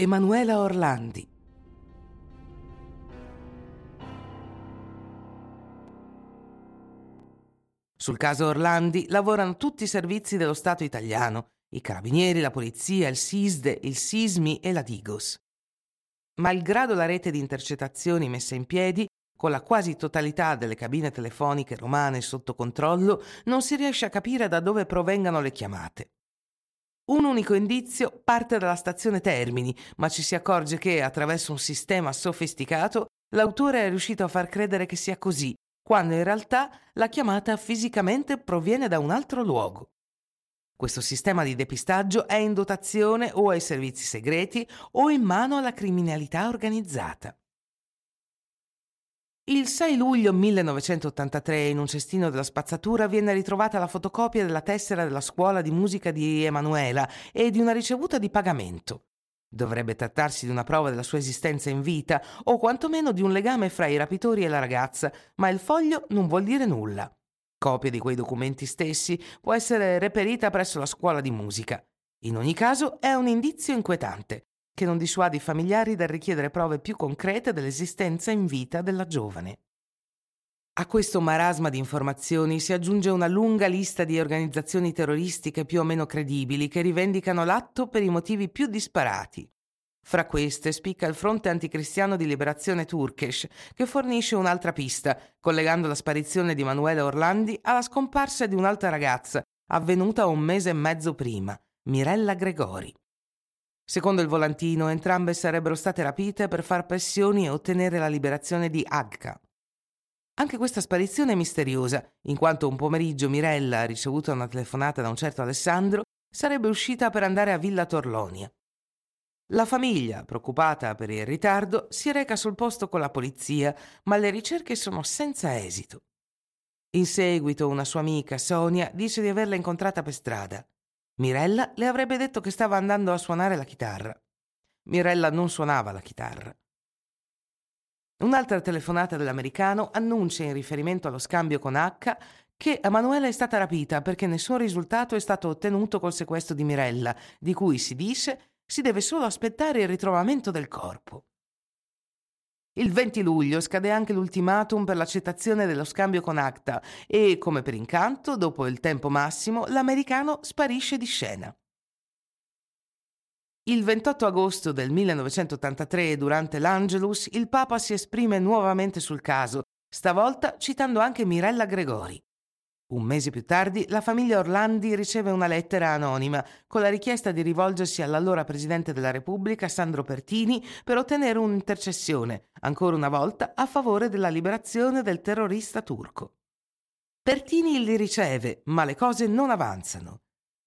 Emanuela Orlandi. Sul caso Orlandi lavorano tutti i servizi dello Stato italiano, i carabinieri, la polizia, il SISDE, il SISMI e la Digos. Malgrado la rete di intercettazioni messa in piedi, con la quasi totalità delle cabine telefoniche romane sotto controllo, non si riesce a capire da dove provengano le chiamate. Un unico indizio parte dalla stazione Termini, ma ci si accorge che, attraverso un sistema sofisticato, l'autore è riuscito a far credere che sia così, quando in realtà la chiamata fisicamente proviene da un altro luogo. Questo sistema di depistaggio è in dotazione o ai servizi segreti o in mano alla criminalità organizzata. Il 6 luglio 1983 in un cestino della spazzatura viene ritrovata la fotocopia della tessera della scuola di musica di Emanuela e di una ricevuta di pagamento. Dovrebbe trattarsi di una prova della sua esistenza in vita o quantomeno di un legame fra i rapitori e la ragazza, ma il foglio non vuol dire nulla. Copia di quei documenti stessi può essere reperita presso la scuola di musica. In ogni caso è un indizio inquietante, che non dissuade i familiari dal richiedere prove più concrete dell'esistenza in vita della giovane. A questo marasma di informazioni si aggiunge una lunga lista di organizzazioni terroristiche più o meno credibili che rivendicano l'atto per i motivi più disparati. Fra queste spicca il Fronte Anticristiano di Liberazione Turkish, che fornisce un'altra pista, collegando la sparizione di Manuela Orlandi alla scomparsa di un'altra ragazza, avvenuta un mese e mezzo prima, Mirella Gregori. Secondo il volantino, entrambe sarebbero state rapite per far pressioni e ottenere la liberazione di Agca. Anche questa sparizione è misteriosa, in quanto un pomeriggio Mirella, ricevuta una telefonata da un certo Alessandro, sarebbe uscita per andare a Villa Torlonia. La famiglia, preoccupata per il ritardo, si reca sul posto con la polizia, ma le ricerche sono senza esito. In seguito una sua amica, Sonia, dice di averla incontrata per strada. Mirella le avrebbe detto che stava andando a suonare la chitarra. Mirella non suonava la chitarra. Un'altra telefonata dell'americano annuncia in riferimento allo scambio con H che Emanuela è stata rapita perché nessun risultato è stato ottenuto col sequestro di Mirella, di cui si dice si deve solo aspettare il ritrovamento del corpo. Il 20 luglio scade anche l'ultimatum per l'accettazione dello scambio con Acta e, come per incanto, dopo il tempo massimo, l'americano sparisce di scena. Il 28 agosto del 1983, durante l'Angelus, il Papa si esprime nuovamente sul caso, stavolta citando anche Mirella Gregori. Un mese più tardi la famiglia Orlandi riceve una lettera anonima con la richiesta di rivolgersi all'allora Presidente della Repubblica Sandro Pertini per ottenere un'intercessione, ancora una volta a favore della liberazione del terrorista turco. Pertini li riceve, ma le cose non avanzano.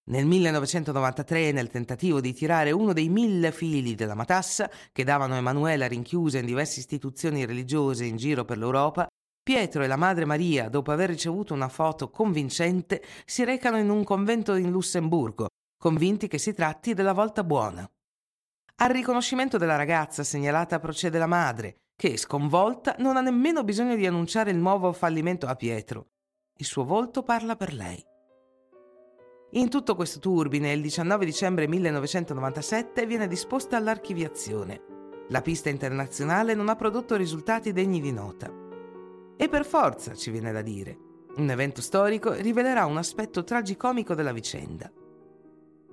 Nel 1993, nel tentativo di tirare uno dei mille fili della matassa che davano Emanuela rinchiusa in diverse istituzioni religiose in giro per l'Europa, Pietro e la madre Maria, dopo aver ricevuto una foto convincente, si recano in un convento in Lussemburgo, convinti che si tratti della volta buona. Al riconoscimento della ragazza segnalata procede la madre, che, sconvolta, non ha nemmeno bisogno di annunciare il nuovo fallimento a Pietro. Il suo volto parla per lei. In tutto questo turbine, il 19 dicembre 1997 viene disposta l'archiviazione. La pista internazionale non ha prodotto risultati degni di nota. E per forza, ci viene da dire. Un evento storico rivelerà un aspetto tragicomico della vicenda.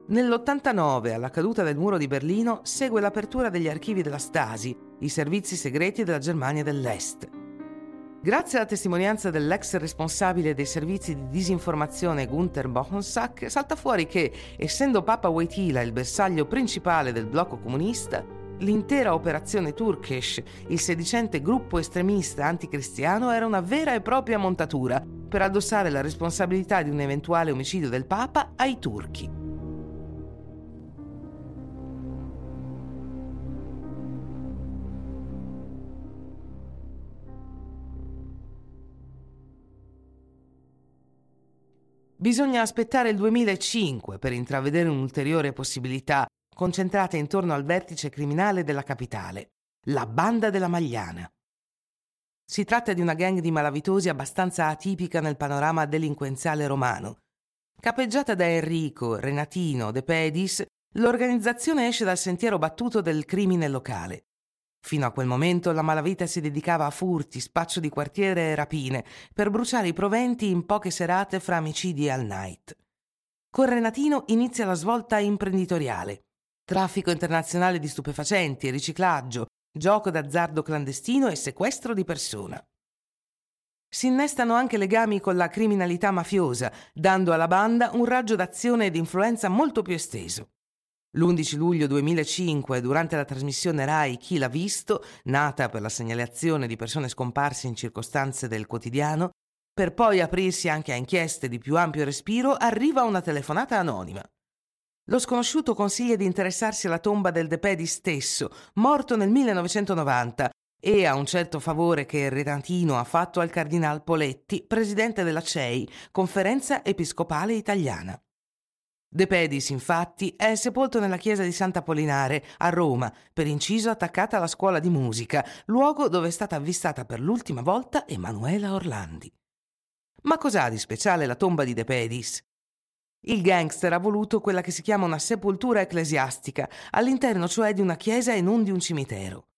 Nell'89, alla caduta del muro di Berlino, segue l'apertura degli archivi della Stasi, i servizi segreti della Germania dell'Est. Grazie alla testimonianza dell'ex responsabile dei servizi di disinformazione Gunther Bohonsack, salta fuori che, essendo Papa Wojtyla il bersaglio principale del blocco comunista, L'intera operazione Turkish, il sedicente gruppo estremista anticristiano, era una vera e propria montatura per addossare la responsabilità di un eventuale omicidio del Papa ai turchi. Bisogna aspettare il 2005 per intravedere un'ulteriore possibilità concentrate intorno al vertice criminale della capitale, la Banda della Magliana. Si tratta di una gang di malavitosi abbastanza atipica nel panorama delinquenziale romano. Capeggiata da Enrico, Renatino, De Pedis, l'organizzazione esce dal sentiero battuto del crimine locale. Fino a quel momento la malavita si dedicava a furti, spaccio di quartiere e rapine, per bruciare i proventi in poche serate fra omicidi e all night. Con Renatino inizia la svolta imprenditoriale. Traffico internazionale di stupefacenti, riciclaggio, gioco d'azzardo clandestino e sequestro di persona. Si innestano anche legami con la criminalità mafiosa, dando alla banda un raggio d'azione ed influenza molto più esteso. L'11 luglio 2005, durante la trasmissione RAI Chi l'ha visto, nata per la segnalazione di persone scomparse in circostanze del quotidiano, per poi aprirsi anche a inchieste di più ampio respiro, arriva una telefonata anonima. Lo sconosciuto consiglia di interessarsi alla tomba del De Pedi stesso, morto nel 1990, e a un certo favore che il Renatino ha fatto al cardinal Poletti, presidente della CEI, Conferenza Episcopale Italiana. De Pedis, infatti, è sepolto nella chiesa di Sant'Apollinare, a Roma, per inciso attaccata alla scuola di musica, luogo dove è stata avvistata per l'ultima volta Emanuela Orlandi. Ma cos'ha di speciale la tomba di De Pedis? Il gangster ha voluto quella che si chiama una sepoltura ecclesiastica, all'interno cioè di una chiesa e non di un cimitero.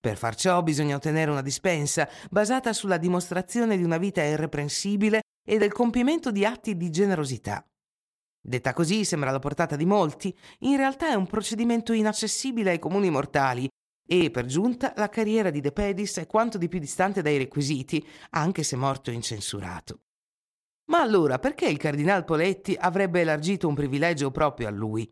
Per far ciò bisogna ottenere una dispensa basata sulla dimostrazione di una vita irreprensibile e del compimento di atti di generosità. Detta così sembra alla portata di molti, in realtà è un procedimento inaccessibile ai comuni mortali e, per giunta, la carriera di De Pedis è quanto di più distante dai requisiti, anche se morto incensurato. Ma allora perché il cardinal Poletti avrebbe elargito un privilegio proprio a lui?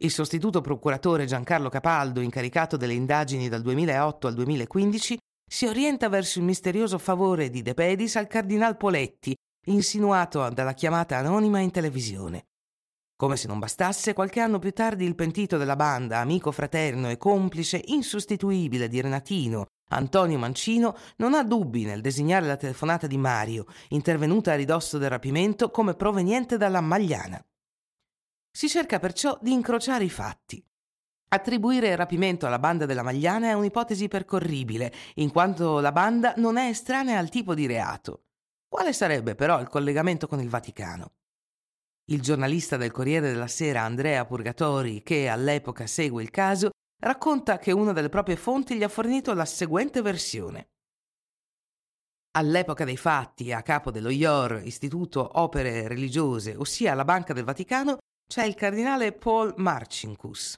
Il sostituto procuratore Giancarlo Capaldo, incaricato delle indagini dal 2008 al 2015, si orienta verso il misterioso favore di De Pedis al cardinal Poletti, insinuato dalla chiamata anonima in televisione. Come se non bastasse, qualche anno più tardi il pentito della banda, amico fraterno e complice insostituibile di Renatino, Antonio Mancino, non ha dubbi nel designare la telefonata di Mario, intervenuta a ridosso del rapimento, come proveniente dalla Magliana. Si cerca perciò di incrociare i fatti. Attribuire il rapimento alla banda della Magliana è un'ipotesi percorribile, in quanto la banda non è estranea al tipo di reato. Quale sarebbe però il collegamento con il Vaticano? Il giornalista del Corriere della Sera Andrea Purgatori, che all'epoca segue il caso, racconta che una delle proprie fonti gli ha fornito la seguente versione. All'epoca dei fatti, a capo dello IOR, Istituto Opere Religiose, ossia la Banca del Vaticano, c'è il cardinale Paul Marcinkus.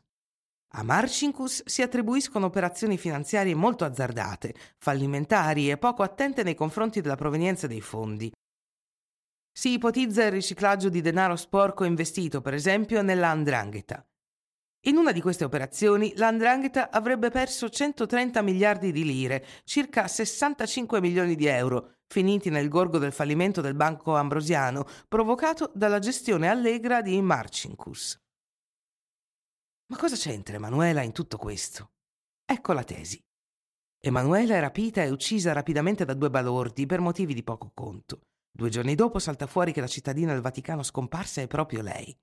A Marcinkus si attribuiscono operazioni finanziarie molto azzardate, fallimentari e poco attente nei confronti della provenienza dei fondi, si ipotizza il riciclaggio di denaro sporco investito, per esempio, nella Andrangheta. In una di queste operazioni l'Andrangheta avrebbe perso 130 miliardi di lire, circa 65 milioni di euro, finiti nel gorgo del fallimento del Banco Ambrosiano, provocato dalla gestione allegra di Marcinkus. Ma cosa c'entra Emanuela in tutto questo? Ecco la tesi. Emanuela è rapita e uccisa rapidamente da due balordi per motivi di poco conto. Due giorni dopo salta fuori che la cittadina del Vaticano scomparsa è proprio lei.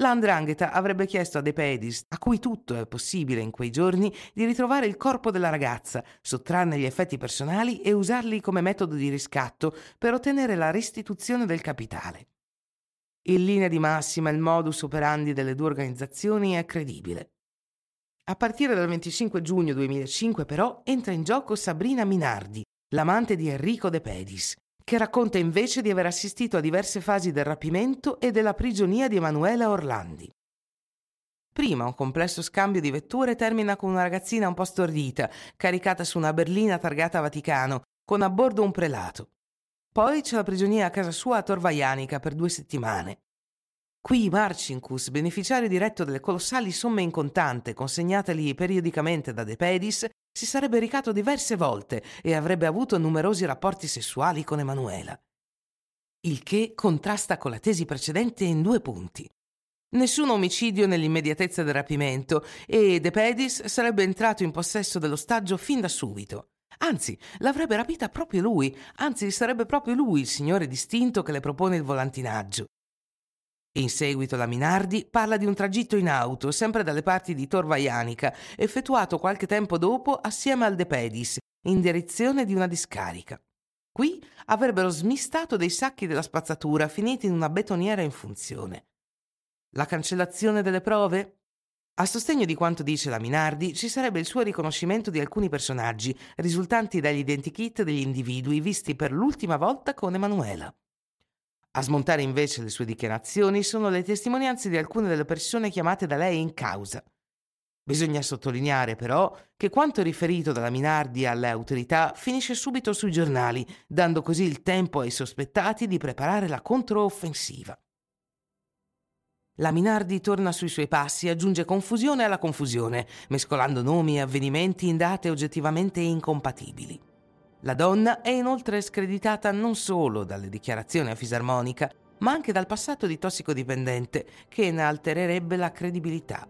L'Andrangheta avrebbe chiesto a De Pedis, a cui tutto è possibile in quei giorni, di ritrovare il corpo della ragazza, sottrarne gli effetti personali e usarli come metodo di riscatto per ottenere la restituzione del capitale. In linea di massima il modus operandi delle due organizzazioni è credibile. A partire dal 25 giugno 2005 però entra in gioco Sabrina Minardi, l'amante di Enrico De Pedis, che racconta invece di aver assistito a diverse fasi del rapimento e della prigionia di Emanuela Orlandi. Prima un complesso scambio di vetture termina con una ragazzina un po' stordita, caricata su una berlina targata Vaticano, con a bordo un prelato. Poi c'è la prigionia a casa sua a Torvaianica per due settimane. Qui Marcinkus, beneficiario diretto delle colossali somme in contante consegnateli periodicamente da De Pedis, si sarebbe recato diverse volte e avrebbe avuto numerosi rapporti sessuali con Emanuela. Il che contrasta con la tesi precedente in due punti. Nessun omicidio nell'immediatezza del rapimento e De Pedis sarebbe entrato in possesso dell'ostaggio fin da subito. Anzi, l'avrebbe rapita proprio lui, anzi sarebbe proprio lui il signore distinto che le propone il volantinaggio. In seguito la Minardi parla di un tragitto in auto, sempre dalle parti di Tor Vaianica, effettuato qualche tempo dopo assieme al De Pedis, in direzione di una discarica. Qui avrebbero smistato dei sacchi della spazzatura finiti in una betoniera in funzione. La cancellazione delle prove? A sostegno di quanto dice la Minardi, ci sarebbe il suo riconoscimento di alcuni personaggi, risultanti dagli identikit degli individui visti per l'ultima volta con Emanuela. A smontare invece le sue dichiarazioni sono le testimonianze di alcune delle persone chiamate da lei in causa. Bisogna sottolineare però che quanto riferito dalla Minardi alle autorità finisce subito sui giornali, dando così il tempo ai sospettati di preparare la controoffensiva. La Minardi torna sui suoi passi e aggiunge confusione alla confusione, mescolando nomi e avvenimenti in date oggettivamente incompatibili. La donna è inoltre screditata non solo dalle dichiarazioni a fisarmonica, ma anche dal passato di tossicodipendente, che ne altererebbe la credibilità.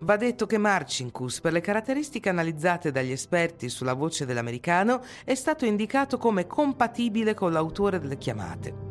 Va detto che Marcinkus, per le caratteristiche analizzate dagli esperti sulla voce dell'americano, è stato indicato come compatibile con l'autore delle chiamate.